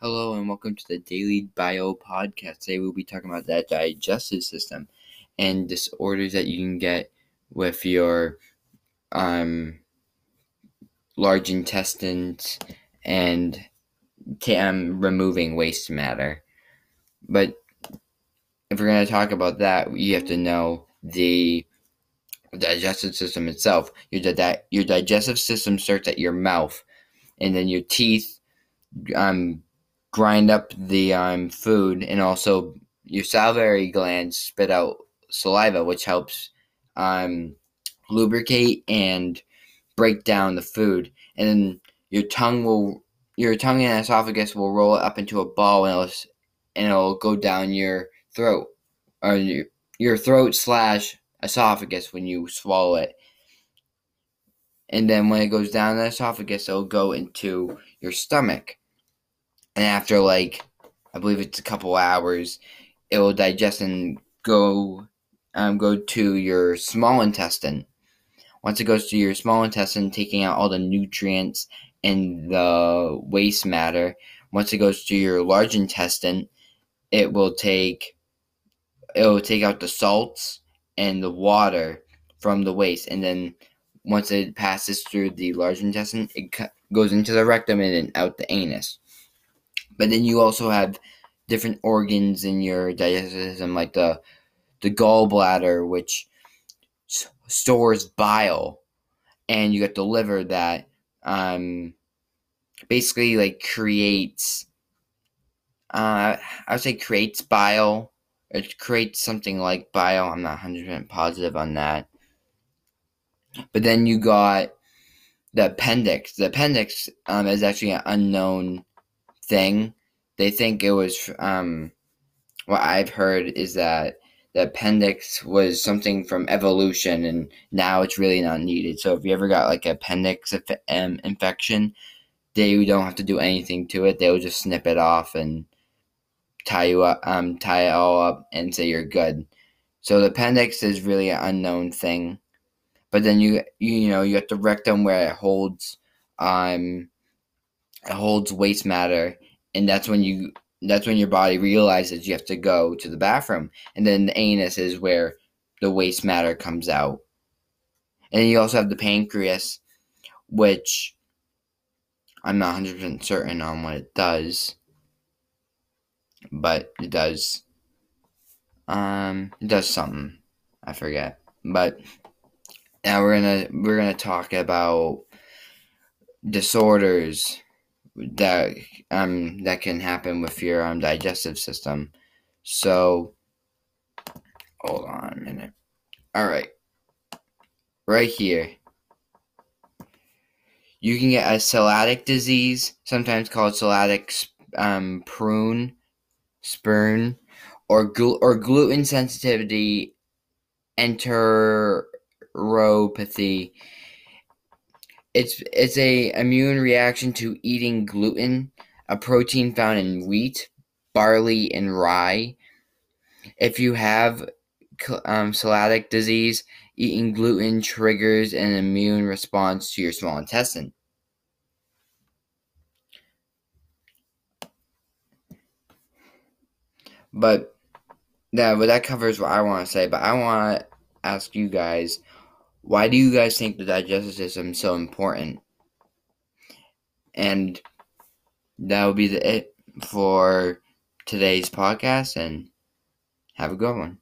Hello and welcome to the Daily Bio Podcast. Today we'll be talking about that digestive system and disorders that you can get with your um, large intestines and um, removing waste matter. But if we're going to talk about that, you have to know the digestive system itself. Your, di- your digestive system starts at your mouth, and then your teeth um, grind up the um, food, and also your salivary glands spit out saliva, which helps um, lubricate and break down the food. And then your tongue will, your tongue and esophagus will roll it up into a ball, and it'll, and it'll go down your throat, or your, your throat slash esophagus when you swallow it. And then when it goes down the esophagus, it'll go into your stomach and after like I believe it's a couple hours, it will digest and go um, go to your small intestine. Once it goes to your small intestine, taking out all the nutrients and the waste matter. Once it goes to your large intestine, it will take it will take out the salts and the water from the waste, and then once it passes through the large intestine, it goes into the rectum and out the anus. But then you also have different organs in your digestive system, like the the gallbladder, which s- stores bile, and you got the liver that um, basically like creates. Uh, I would say creates bile. It creates something like bile. I'm not 100% positive on that. But then you got the appendix. The appendix um, is actually an unknown thing. They think it was um, what I've heard is that the appendix was something from evolution, and now it's really not needed. So if you ever got like an appendix um, infection, they don't have to do anything to it. They'll just snip it off and tie you up, um, tie it all up, and say you're good. So the appendix is really an unknown thing. But then you you know you have the rectum where it holds um holds waste matter and that's when you that's when your body realizes you have to go to the bathroom. And then the anus is where the waste matter comes out. And you also have the pancreas which i'm not 100% certain on what it does but it does um it does something. I forget. But now we're gonna we're gonna talk about disorders that um that can happen with your um digestive system. So hold on a minute. All right. Right here. You can get a celiac disease, sometimes called celiac um, prune, spurn, or gl- or gluten sensitivity enteropathy it's it's a immune reaction to eating gluten, a protein found in wheat, barley, and rye. If you have um, celiac disease, eating gluten triggers an immune response to your small intestine. But that, but that covers what I want to say. But I want to ask you guys why do you guys think the digestive system is so important? And that will be the it for today's podcast and have a good one.